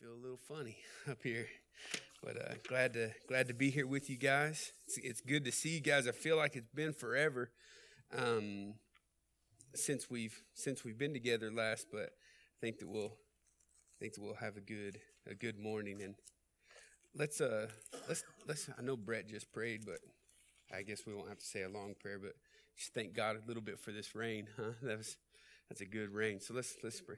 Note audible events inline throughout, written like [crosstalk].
feel a little funny [laughs] up here, but uh, glad to glad to be here with you guys. It's, it's good to see you guys. I feel like it's been forever um, since we've since we've been together last, but I think that we'll I think that we'll have a good a good morning and let's uh let's let's I know Brett just prayed, but I guess we won't have to say a long prayer, but just thank God a little bit for this rain, huh? [laughs] That was that's a good rain. So let's let's pray.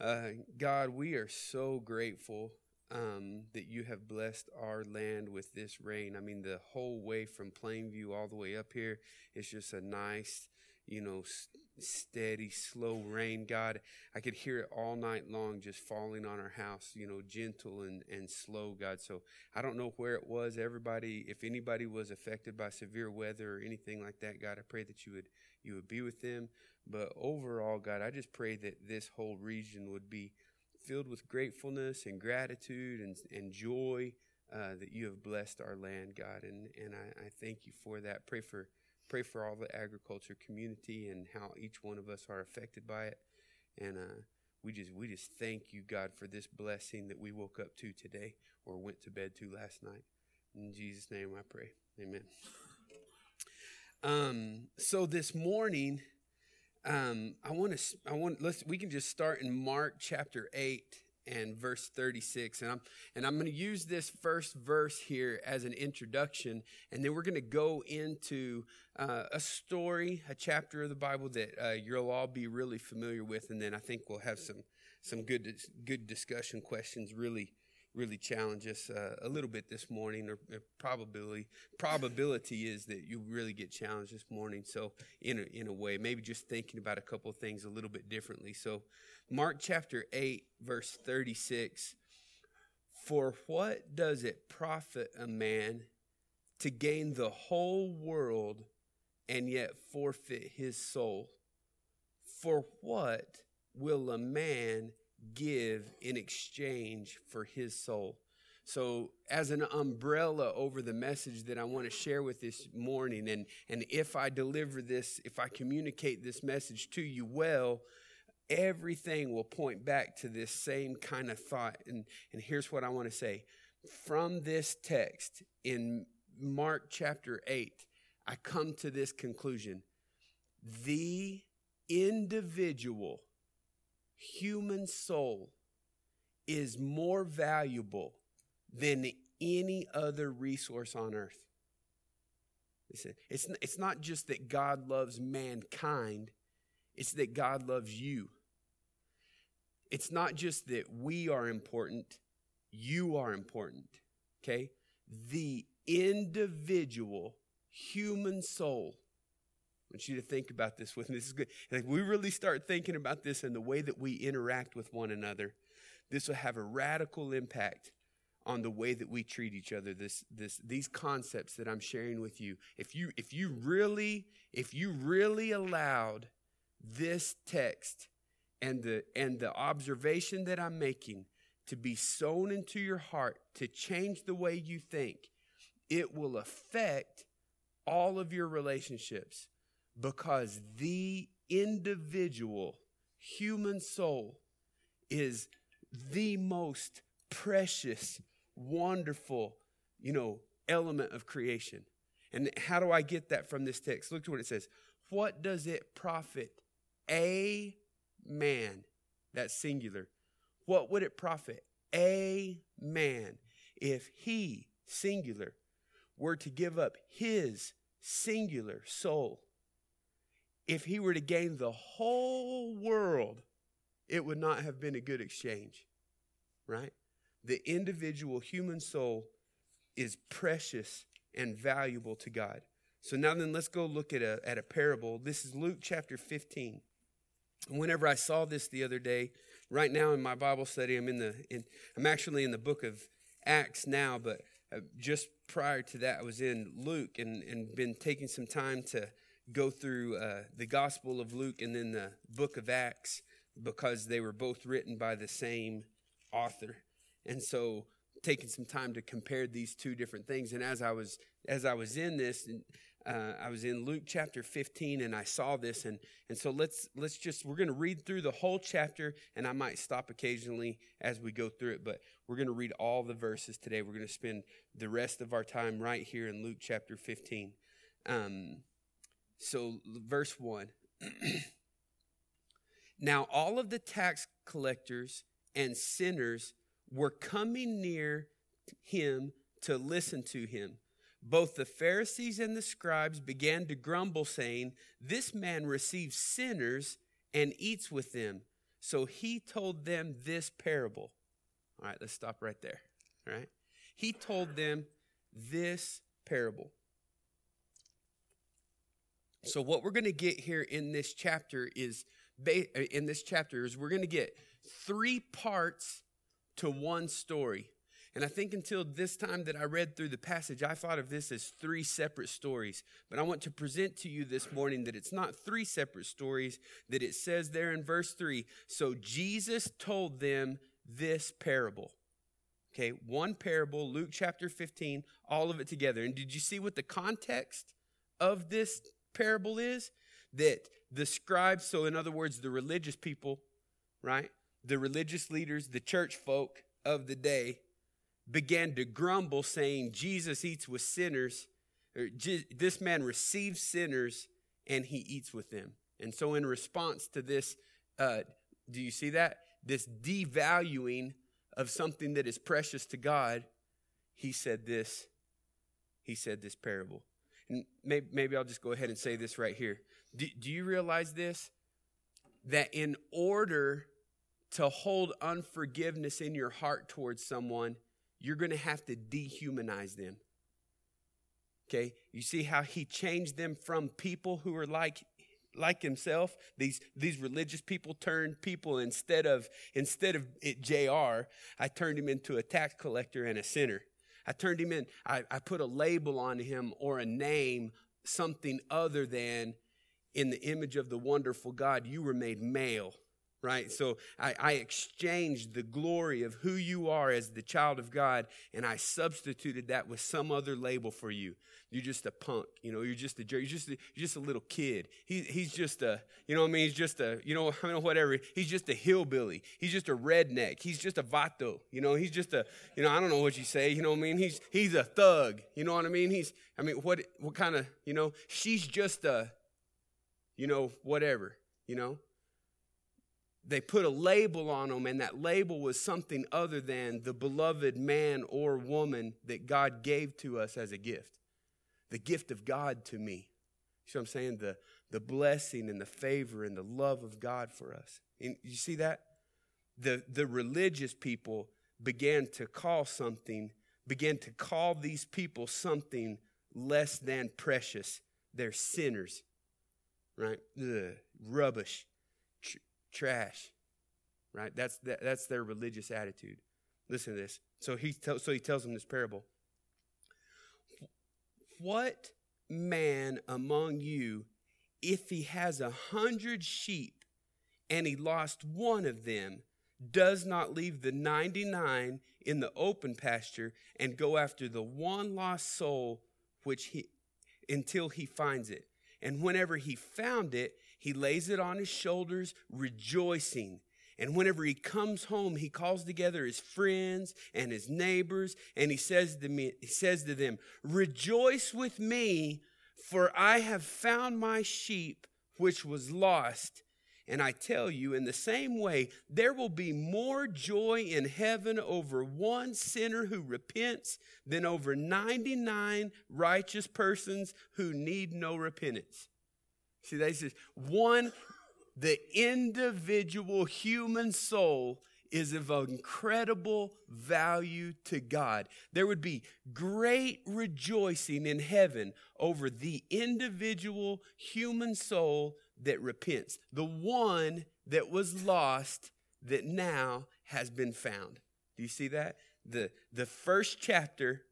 Uh, God, we are so grateful um, that you have blessed our land with this rain. I mean, the whole way from Plainview all the way up here is just a nice, you know, steady, slow rain. God, I could hear it all night long just falling on our house, you know, gentle and, and slow, God. So I don't know where it was. Everybody, if anybody was affected by severe weather or anything like that, God, I pray that you would you would be with them. But overall, God, I just pray that this whole region would be filled with gratefulness and gratitude and, and joy uh, that you have blessed our land, God. And, and I, I thank you for that. Pray for pray for all the agriculture community and how each one of us are affected by it. And uh, we just we just thank you, God, for this blessing that we woke up to today or went to bed to last night. In Jesus' name, I pray. Amen. Um, so this morning, um, I want to, I want, let's, we can just start in Mark chapter 8 and verse 36. And I'm, and I'm going to use this first verse here as an introduction. And then we're going to go into uh, a story, a chapter of the Bible that uh, you'll all be really familiar with. And then I think we'll have some, some good, good discussion questions really really challenge us uh, a little bit this morning, or, probability probability is that you really get challenged this morning. So in a, in a way, maybe just thinking about a couple of things a little bit differently. So Mark chapter eight, verse thirty six. For what does it profit a man to gain the whole world and yet forfeit his soul? For what will a man give in exchange for his soul. So, as an umbrella over the message that I want to share with this morning, and, and if I deliver this, if I communicate this message to you well, everything will point back to this same kind of thought. And, and here's what I want to say from this text in Mark chapter 8, I come to this conclusion the individual human soul is more valuable than any other resource on earth. It's, it's not just that God loves mankind, it's that God loves you. It's not just that we are important, you are important. Okay? The individual human soul I want you to think about this with me. This is good. If we really start thinking about this and the way that we interact with one another, this will have a radical impact on the way that we treat each other. This, this, these concepts that I'm sharing with you. If you, if you really, if you really allowed this text and the, and the observation that I'm making to be sown into your heart to change the way you think, it will affect all of your relationships because the individual human soul is the most precious, wonderful, you know, element of creation. And how do I get that from this text? Look to what it says. What does it profit a man? That's singular. What would it profit a man if he, singular, were to give up his singular soul if he were to gain the whole world, it would not have been a good exchange, right? The individual human soul is precious and valuable to God. So now then, let's go look at a, at a parable. This is Luke chapter 15. Whenever I saw this the other day, right now in my Bible study, I'm in the in, I'm actually in the book of Acts now, but uh, just prior to that, I was in Luke and, and been taking some time to go through uh, the Gospel of Luke and then the book of Acts because they were both written by the same author. And so taking some time to compare these two different things and as I was as I was in this uh, I was in Luke chapter 15 and I saw this and and so let's let's just we're going to read through the whole chapter and I might stop occasionally as we go through it but we're going to read all the verses today. We're going to spend the rest of our time right here in Luke chapter 15. Um, so verse 1. [clears throat] now all of the tax collectors and sinners were coming near him to listen to him both the Pharisees and the scribes began to grumble, saying, This man receives sinners and eats with them. So he told them this parable. All right, let's stop right there. All right. He told them this parable. So what we're going to get here in this chapter is uh, in this chapter is we're going to get three parts to one story. And I think until this time that I read through the passage, I thought of this as three separate stories. But I want to present to you this morning that it's not three separate stories, that it says there in verse 3 So Jesus told them this parable. Okay, one parable, Luke chapter 15, all of it together. And did you see what the context of this parable is? That the scribes, so in other words, the religious people, right? The religious leaders, the church folk of the day, began to grumble, saying, Jesus eats with sinners. Or, this man receives sinners and he eats with them. And so, in response to this, uh, do you see that? This devaluing of something that is precious to God, he said this. He said this parable. Maybe, maybe I'll just go ahead and say this right here. Do, do you realize this? That in order to hold unforgiveness in your heart towards someone, you're going to have to dehumanize them. Okay? You see how he changed them from people who are like like himself these these religious people turned people instead of instead of it jr i turned him into a tax collector and a sinner i turned him in. I, I put a label on him or a name something other than in the image of the wonderful god you were made male right? So I, I, exchanged the glory of who you are as the child of God and I substituted that with some other label for you. You're just a punk, you know, you're just a jerk, you're just a, you're just a little kid. He, he's just a, you know what I mean? He's just a, you know, [laughs] I mean, whatever. He's just a hillbilly. He's just a redneck. He's just a vato, you know, he's just a, you know, I don't know what you say, you know what I mean? He's, he's a thug, you know what I mean? He's, I mean, what, what kind of, you know, she's just a, you know, whatever, you know? They put a label on them, and that label was something other than the beloved man or woman that God gave to us as a gift. The gift of God to me. You see what I'm saying? The, the blessing and the favor and the love of God for us. And you see that? The, the religious people began to call something, began to call these people something less than precious. They're sinners, right? Ugh, rubbish trash, right? That's, that, that's their religious attitude. Listen to this. So he, te- so he tells them this parable. What man among you, if he has a hundred sheep and he lost one of them, does not leave the 99 in the open pasture and go after the one lost soul which he until he finds it and whenever he found it he lays it on his shoulders, rejoicing. And whenever he comes home, he calls together his friends and his neighbors, and he says to me, he says to them, Rejoice with me, for I have found my sheep which was lost. And I tell you, in the same way, there will be more joy in heaven over one sinner who repents than over 99 righteous persons who need no repentance. See, they says one, the individual human soul is of incredible value to God. There would be great rejoicing in heaven over the individual human soul that repents, the one that was lost that now has been found. Do you see that? The, the first chapter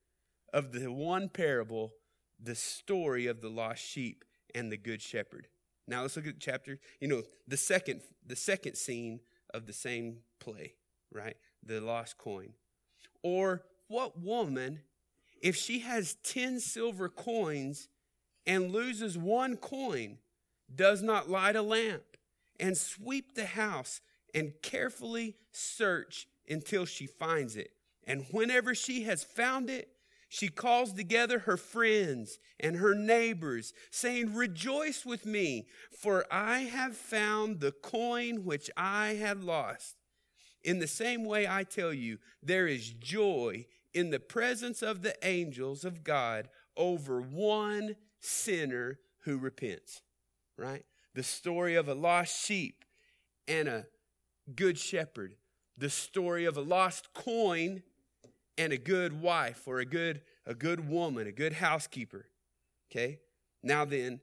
of the one parable, the story of the lost sheep and the good shepherd. Now let's look at chapter, you know, the second the second scene of the same play, right? The lost coin. Or what woman if she has 10 silver coins and loses one coin does not light a lamp and sweep the house and carefully search until she finds it. And whenever she has found it, she calls together her friends and her neighbors, saying, Rejoice with me, for I have found the coin which I had lost. In the same way, I tell you, there is joy in the presence of the angels of God over one sinner who repents. Right? The story of a lost sheep and a good shepherd, the story of a lost coin and a good wife or a good a good woman, a good housekeeper. Okay? Now then,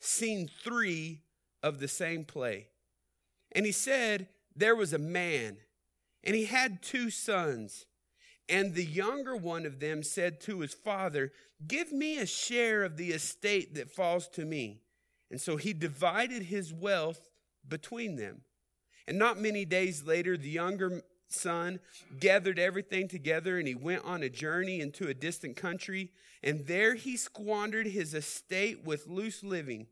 scene 3 of the same play. And he said there was a man and he had two sons. And the younger one of them said to his father, Give me a share of the estate that falls to me. And so he divided his wealth between them. And not many days later, the younger son gathered everything together and he went on a journey into a distant country. And there he squandered his estate with loose living.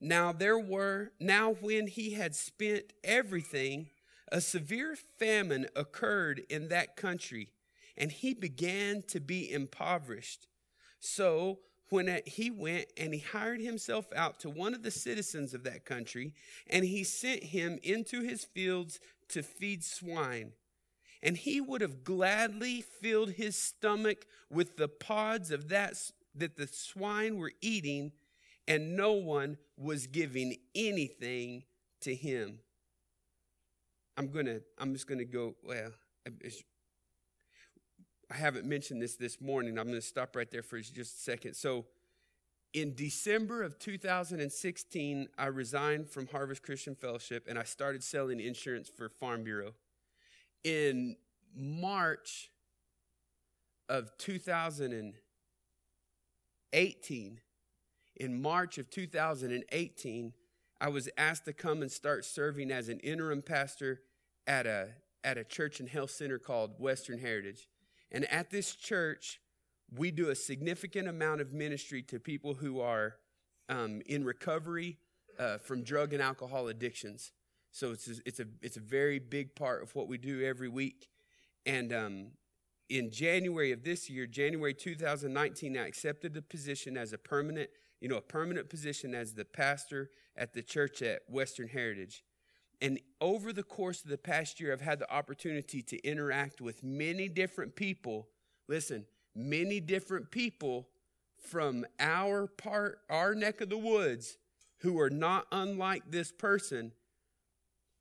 Now there were, now when he had spent everything, a severe famine occurred in that country, and he began to be impoverished. So when he went and he hired himself out to one of the citizens of that country, and he sent him into his fields to feed swine. And he would have gladly filled his stomach with the pods of that that the swine were eating, and no one was giving anything to him. I'm gonna. I'm just gonna go. Well, I haven't mentioned this this morning. I'm to stop right there for just a second. So, in December of 2016, I resigned from Harvest Christian Fellowship and I started selling insurance for Farm Bureau. In March of 2018, in March of 2018, I was asked to come and start serving as an interim pastor at a, at a church and health center called Western Heritage. And at this church, we do a significant amount of ministry to people who are um, in recovery uh, from drug and alcohol addictions. So it's a, it's a it's a very big part of what we do every week. And um, in January of this year, January 2019, I accepted the position as a permanent, you know, a permanent position as the pastor at the church at Western Heritage. And over the course of the past year, I've had the opportunity to interact with many different people. Listen, many different people from our part, our neck of the woods, who are not unlike this person.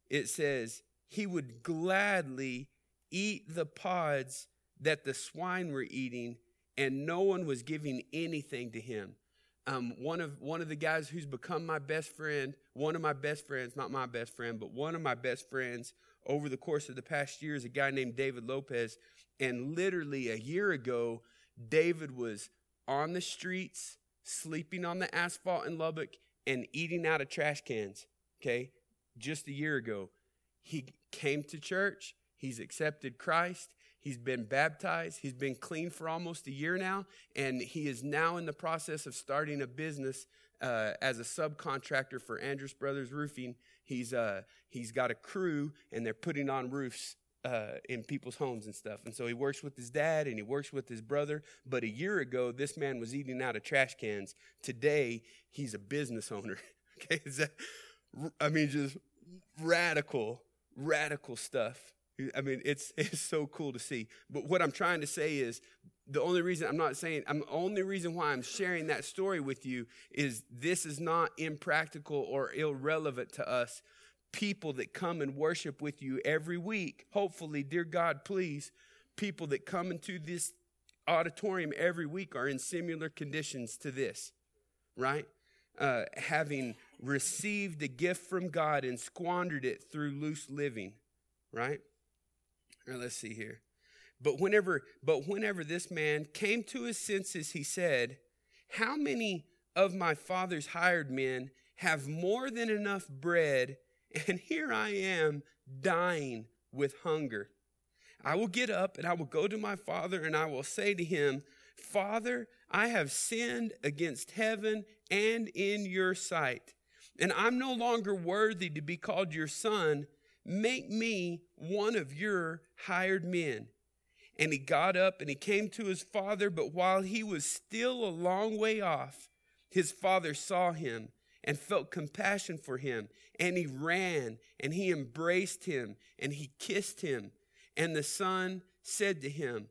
It says, He would gladly eat the pods that the swine were eating, and no one was giving anything to him um, one of one of the guys who's become my best friend, one of my best friends, not my best friend, but one of my best friends over the course of the past year is a guy named David Lopez. And literally a year ago, David was on the streets, sleeping on the asphalt in Lubbock, and eating out of trash cans. Okay, just a year ago, he came to church. He's accepted Christ. He's been baptized. He's been clean for almost a year now, and he is now in the process of starting a business uh, as a subcontractor for Andrus Brothers Roofing. He's uh, he's got a crew, and they're putting on roofs uh, in people's homes and stuff. And so he works with his dad and he works with his brother. But a year ago, this man was eating out of trash cans. Today, he's a business owner. [laughs] okay, that, I mean, just radical, radical stuff. I mean, it's [laughs] it's so cool to see. But what I'm trying to say is the only reason I'm not saying I'm the only reason why I'm sharing that story with you is this is not impractical or irrelevant to us. People that come and worship with you every week, hopefully, dear God, please, people that come into this auditorium every week are in similar conditions to this, right? Uh, having received a gift from God and squandered it through loose living, right? Let's see here. But whenever, but whenever this man came to his senses, he said, How many of my father's hired men have more than enough bread, and here I am dying with hunger? I will get up and I will go to my father, and I will say to him, Father, I have sinned against heaven and in your sight, and I'm no longer worthy to be called your son. Make me one of your hired men. And he got up and he came to his father, but while he was still a long way off, his father saw him and felt compassion for him. And he ran and he embraced him and he kissed him. And the son said to him,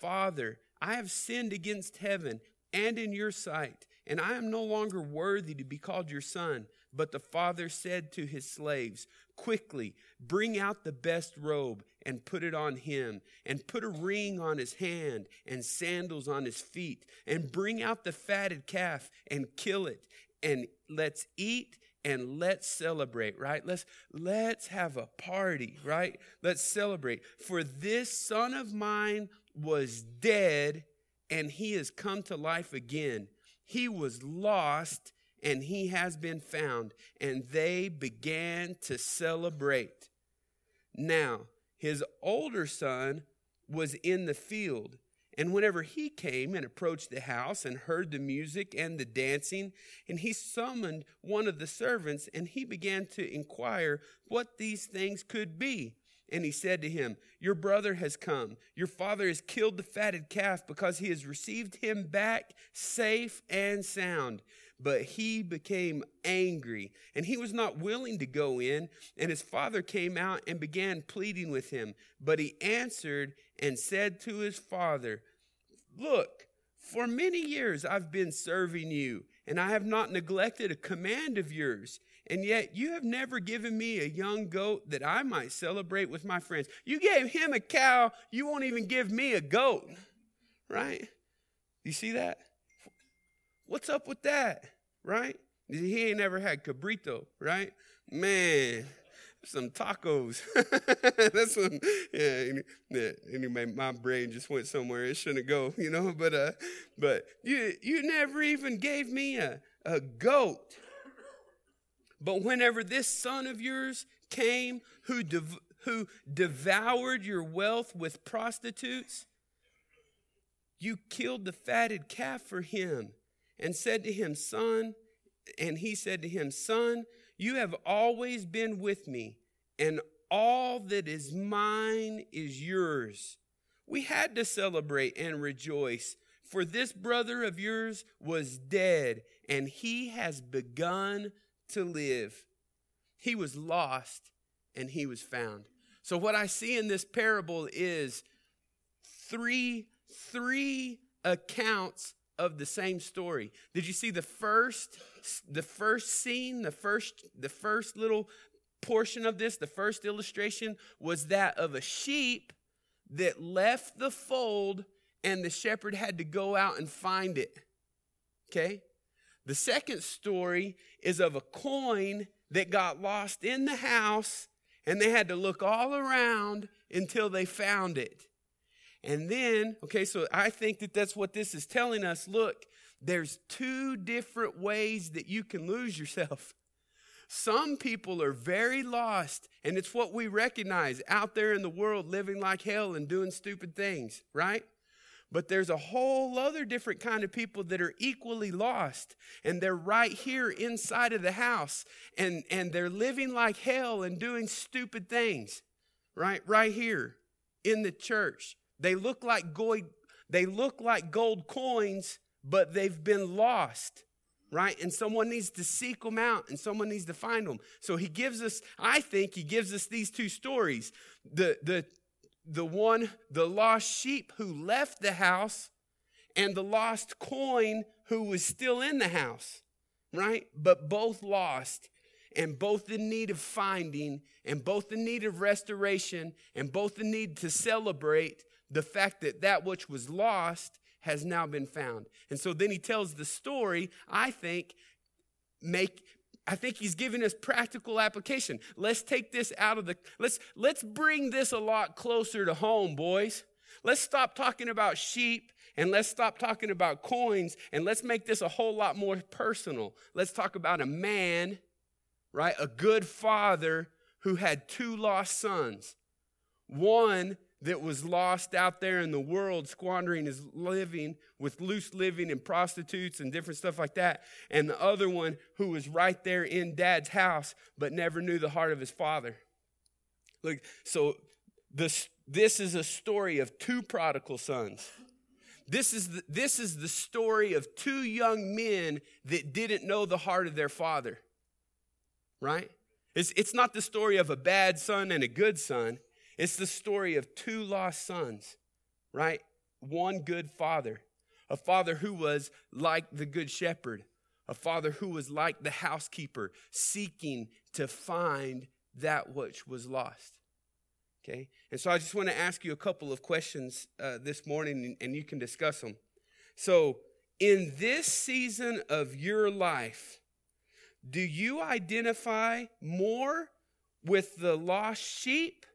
Father, I have sinned against heaven and in your sight, and I am no longer worthy to be called your son. But the father said to his slaves, Quickly, bring out the best robe and put it on him, and put a ring on his hand and sandals on his feet, and bring out the fatted calf and kill it, and let's eat and let's celebrate right let's let's have a party right let's celebrate for this son of mine was dead and he has come to life again he was lost and he has been found. And they began to celebrate. Now, his older son was in the field. And whenever he came and approached the house and heard the music and the dancing, and he summoned one of the servants, and he began to inquire what these things could be. And he said to him, Your brother has come. Your father has killed the fatted calf because he has received him back safe and sound. But he became angry, and he was not willing to go in. And his father came out and began pleading with him. But he answered and said to his father, Look, for many years I've been serving you, and I have not neglected a command of yours. And yet you have never given me a young goat that I might celebrate with my friends. You gave him a cow, you won't even give me a goat. Right? You see that? What's up with that? Right? He ain't never had cabrito, right? Man, some tacos. [laughs] That's some, yeah, yeah. Anyway, my brain just went somewhere it shouldn't go, you know. But uh, but you you never even gave me a a goat. But whenever this son of yours came, who who devoured your wealth with prostitutes, you killed the fatted calf for him and said to him, Son, and he said to him, Son, you have always been with me, and all that is mine is yours. We had to celebrate and rejoice, for this brother of yours was dead, and he has begun to live. He was lost, and he was found. So, what I see in this parable is three, three accounts of the same story. Did you see the first the first scene, the first the first little portion of this, the first illustration was that of a sheep that left the fold and the shepherd had to go out and find it. Okay? The second story is of a coin that got lost in the house and they had to look all around until they found it. And then, okay, so I think that that's what this is telling us. Look, there's two different ways that you can lose yourself. [laughs] Some people are very lost, and it's what we recognize out there in the world living like hell and doing stupid things, right? But there's a whole other different kind of people that are equally lost, and they're right here inside of the house, and, and they're living like hell and doing stupid things, right? Right here in the church. They look like gold, they look like gold coins, but they've been lost right? And someone needs to seek them out and someone needs to find them. So he gives us, I think he gives us these two stories. The, the, the one, the lost sheep who left the house and the lost coin who was still in the house, right? But both lost and both in need of finding and both in need of restoration and both in need to celebrate the fact that that which was lost has now been found. And so then he tells the story, I think, make I think he's giving us practical application. Let's take this out of the let's let's bring this a lot closer to home, boys. Let's stop talking about sheep and let's stop talking about coins and let's make this a whole lot more personal. Let's talk about a man, right? A good father who had two lost sons. One that was lost out there in the world, squandering his living with loose living and prostitutes and different stuff like that. And the other one who was right there in dad's house, but never knew the heart of his father. Look, so this, this is a story of two prodigal sons. This is, the, this is the story of two young men that didn't know the heart of their father, right? It's, it's not the story of a bad son and a good son. It's the story of two lost sons, right? One good father, a father who was like the good shepherd, a father who was like the housekeeper, seeking to find that which was lost. Okay? And so I just want to ask you a couple of questions uh, this morning and you can discuss them. So, in this season of your life, do you identify more with the lost sheep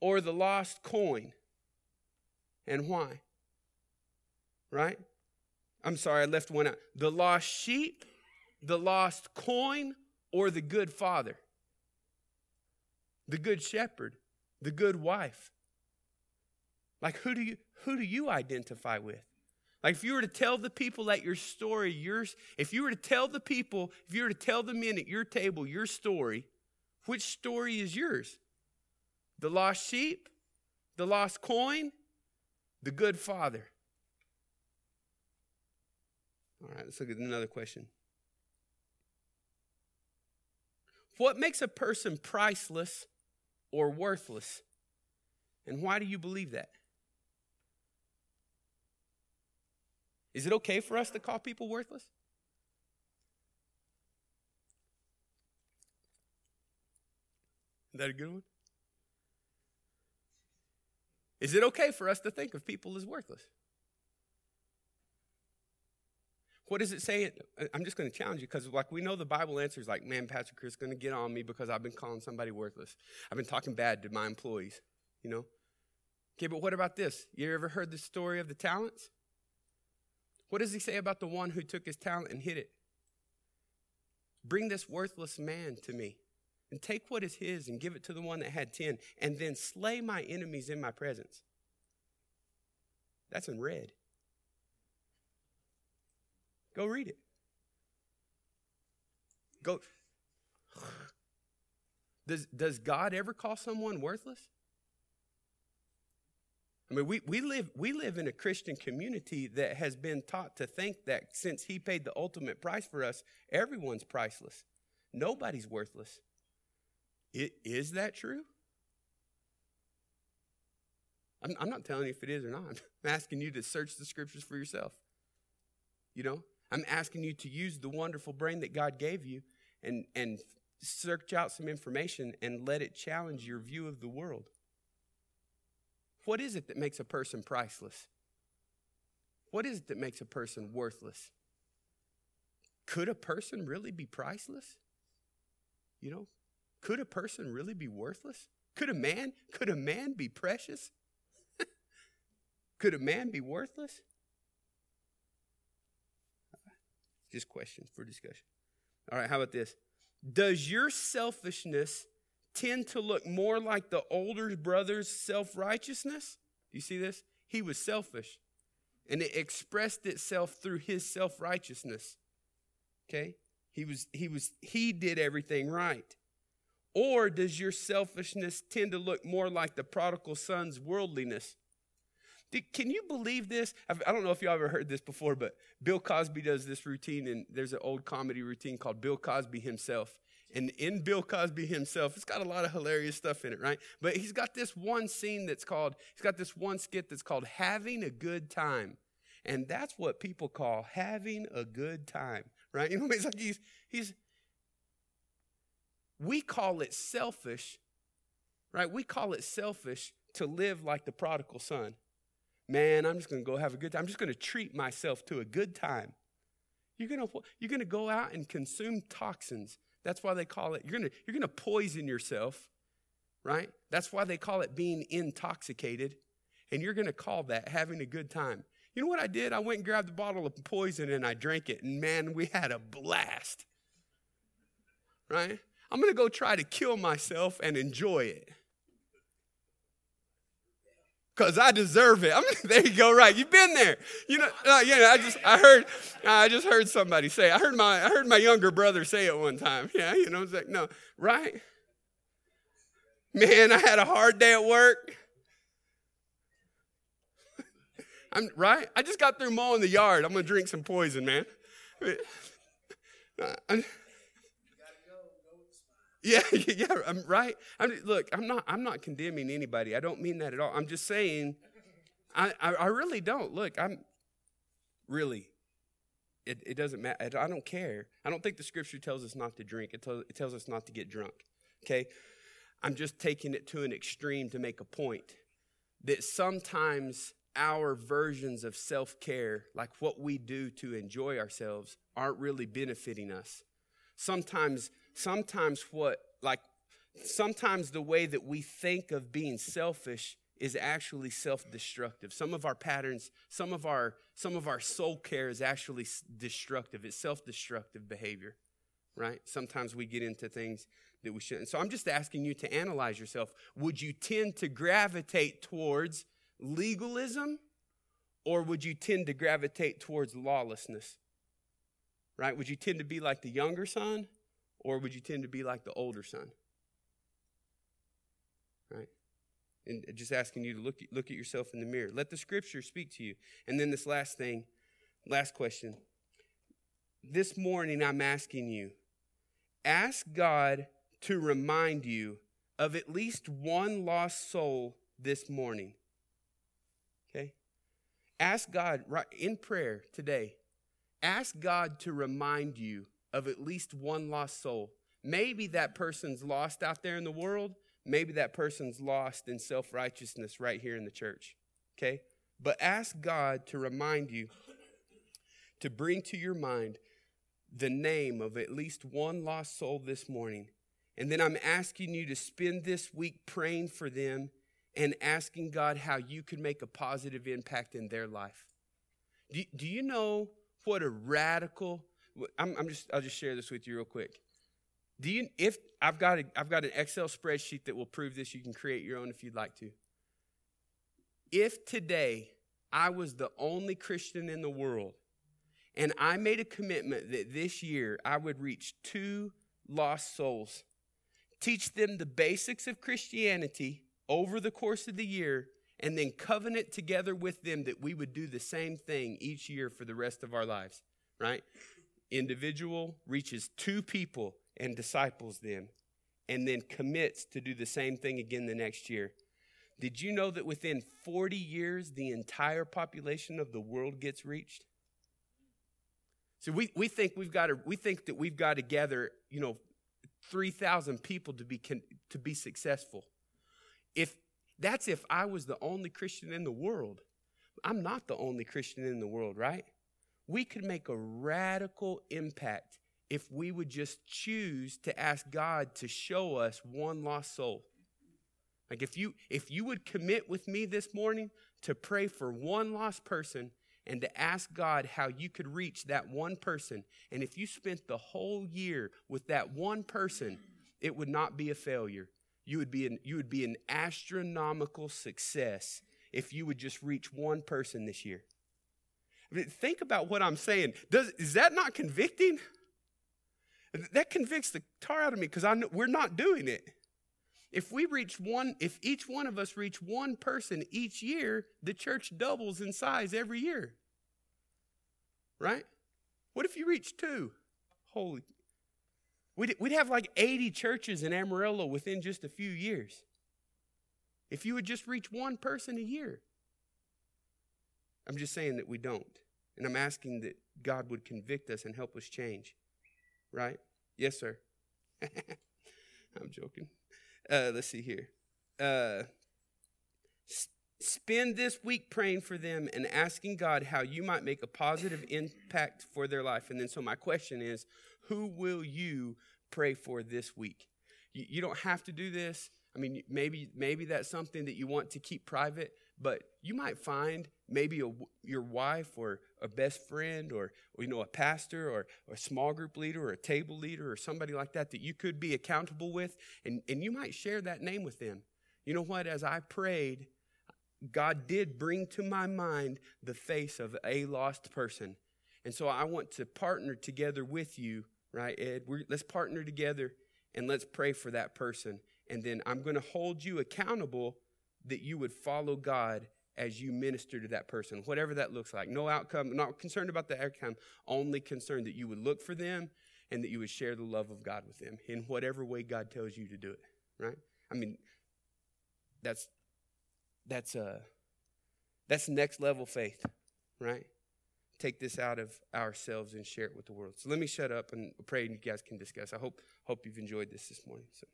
or the lost coin? And why? Right? I'm sorry, I left one out. The lost sheep, the lost coin, or the good father? The good shepherd, the good wife. Like who do you who do you identify with? Like if you were to tell the people at your story, yours, if you were to tell the people, if you were to tell the men at your table your story, which story is yours? The lost sheep, the lost coin, the good father. All right, let's look at another question. What makes a person priceless or worthless? And why do you believe that? Is it okay for us to call people worthless? Is that a good one? Is it okay for us to think of people as worthless? What does it say? I'm just going to challenge you because, like, we know the Bible answers like, man, Pastor Chris is going to get on me because I've been calling somebody worthless. I've been talking bad to my employees, you know? Okay, but what about this? You ever heard the story of the talents? What does he say about the one who took his talent and hid it? Bring this worthless man to me and take what is his and give it to the one that had 10 and then slay my enemies in my presence. That's in red. Go read it. Go. [sighs] Does, does God ever call someone worthless? I mean, we, we, live, we live in a Christian community that has been taught to think that since He paid the ultimate price for us, everyone's priceless. Nobody's worthless. It, is that true? I'm, I'm not telling you if it is or not. [laughs] I'm asking you to search the scriptures for yourself. You know, I'm asking you to use the wonderful brain that God gave you and, and search out some information and let it challenge your view of the world. What is it that makes a person priceless? What is it that makes a person worthless? Could a person really be priceless? You know, could a person really be worthless? Could a man, could a man be precious? [laughs] could a man be worthless? Just questions for discussion. All right, how about this? Does your selfishness tend to look more like the older brother's self righteousness? You see this? He was selfish, and it expressed itself through his self righteousness. Okay? He was, he was, he did everything right. Or does your selfishness tend to look more like the prodigal son's worldliness? Can you believe this? I don't know if you ever heard this before, but Bill Cosby does this routine, and there's an old comedy routine called Bill Cosby Himself. And in Bill Cosby himself, it's got a lot of hilarious stuff in it, right? But he's got this one scene that's called, he's got this one skit that's called Having a Good Time. And that's what people call having a good time, right? [laughs] You know, it's like he's, he's, we call it selfish, right? We call it selfish to live like the prodigal son. Man, I'm just going to go have a good time. I'm just going to treat myself to a good time. You're going to, you're going to go out and consume toxins that's why they call it, you're going to you're going to poison yourself, right? That's why they call it being intoxicated. And you're going to call that having a good time. You know what I did? I went and grabbed a bottle of poison and I drank it. And man, we had a blast, right? I'm going to go try to kill myself and enjoy it. because I deserve it. I'm, [laughs] there you go, right? You've been there. You know, uh, know. I just, I heard, I just heard somebody say. I heard my, I heard my younger brother say it one time. [laughs] Yeah, you know, it's like, no, right? Man, I had a hard day at work. [laughs] I'm right. I just got through mowing the yard. I'm gonna drink some poison, man. I'm, [laughs] yeah, yeah, I'm right. I'm, look, I'm not. I'm not condemning anybody. I don't mean that at all. I'm just saying, I, I, I really don't. Look, I'm really. It, it doesn't matter. I don't care. I don't think the scripture tells us not to drink. It, tells, it tells us not to get drunk. Okay, I'm just taking it to an extreme to make a point that sometimes our versions of self care, like what we do to enjoy ourselves, aren't really benefiting us. Sometimes sometimes what, like, sometimes the way that we think of being selfish is actually self-destructive. Some of our patterns, some of our some of our soul care is actually destructive. It's self-destructive behavior, right? Sometimes we get into things that we shouldn't. So I'm just asking you to analyze yourself. Would you tend to gravitate towards legalism or would you tend to gravitate towards lawlessness? Right? Would you tend to be like the younger son or would you tend to be like the older son? Right? And just asking you to look, look at yourself in the mirror. Let the scripture speak to you. And then this last thing, last question. This morning, I'm asking you ask God to remind you of at least one lost soul this morning. Okay? Ask God in prayer today. Ask God to remind you of at least one lost soul. Maybe that person's lost out there in the world. Maybe that person's lost in self righteousness right here in the church. Okay? But ask God to remind you, to bring to your mind the name of at least one lost soul this morning. And then I'm asking you to spend this week praying for them and asking God how you can make a positive impact in their life. Do, do you know what a radical I'm, I'm just, I'll just share this with you real quick. Do you, if I've got, a, I've got an Excel spreadsheet that will prove this, you can create your own if you'd like to. If today I was the only Christian in the world and I made a commitment that this year I would reach two lost souls, teach them the basics of Christianity over the course of the year, and then covenant together with them that we would do the same thing each year for the rest of our lives, right? Individual reaches two people and disciples them, and then commits to do the same thing again the next year. Did you know that within 40 years, the entire population of the world gets reached? So we, we think we've got to we think that we've got to gather, you know, 3,000 people to be to be successful. If that's if I was the only Christian in the world. I'm not the only Christian in the world, right? We could make a radical impact if we would just choose to ask God to show us one lost soul. Like if you if you would commit with me this morning to pray for one lost person and to ask God how you could reach that one person and if you spent the whole year with that one person it would not be a failure. You would be an, you would be an astronomical success if you would just reach one person this year. Think about what I'm saying. Does, is that not convicting? That convicts the tar out of me because I we're not doing it. If we reach one, if each one of us reach one person each year, the church doubles in size every year. Right? What if you reach two? Holy. We'd, we'd have like 80 churches in Amarillo within just a few years. If you would just reach one person a year. I'm just saying that we don't. And I'm asking that God would convict us and help us change. Right? Yes, sir. [laughs] I'm joking. Uh, let's see here. Uh, spend this week praying for them and asking God how you might make a positive impact for their life. And then, so my question is who will you pray for this week? You, you don't have to do this. I mean, maybe maybe that's something that you want to keep private, but you might find maybe a, your wife or a best friend or, or, you know a pastor or, or, a small group leader or a table leader or somebody like that that you could be accountable with and, and you might share that name with them you know what as i prayed God did bring to my mind the face of a lost person. And so I want to partner together with you, right, Ed? We're, let's partner together and let's pray for that person. And then I'm going to hold you accountable that you would follow God as you minister to that person, whatever that looks like. No outcome, not concerned about the outcome, only concerned that you would look for them and that you would share the love of God with them in whatever way God tells you to do it, right? I mean, that's that's uh that's next level faith, right? Take this out of ourselves and share it with the world. So let me shut up and pray and you guys can discuss. I hope hope you've enjoyed this this morning. So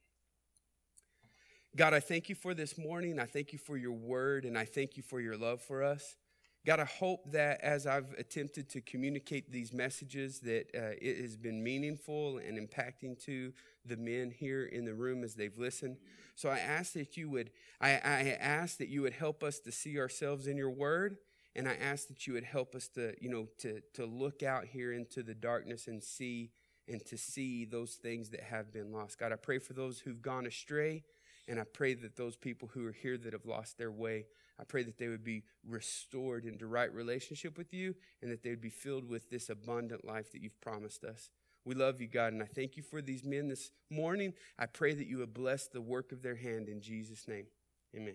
God, I thank you for this morning. I thank you for your word and I thank you for your love for us. God, I hope that as I've attempted to communicate these messages, that uh, it has been meaningful and impacting to the men here in the room as they've listened. So I ask that you would, I, I ask that you would help us to see ourselves in your word, and I ask that you would help us to, you know, to to look out here into the darkness and see and to see those things that have been lost. God, I pray for those who've gone astray, and I pray that those people who are here that have lost their way I pray that they would be restored into right relationship with you and that they would be filled with this abundant life that you've promised us. We love you, God, and I thank you for these men this morning. I pray that you would bless the work of their hand in Jesus' name. Amen.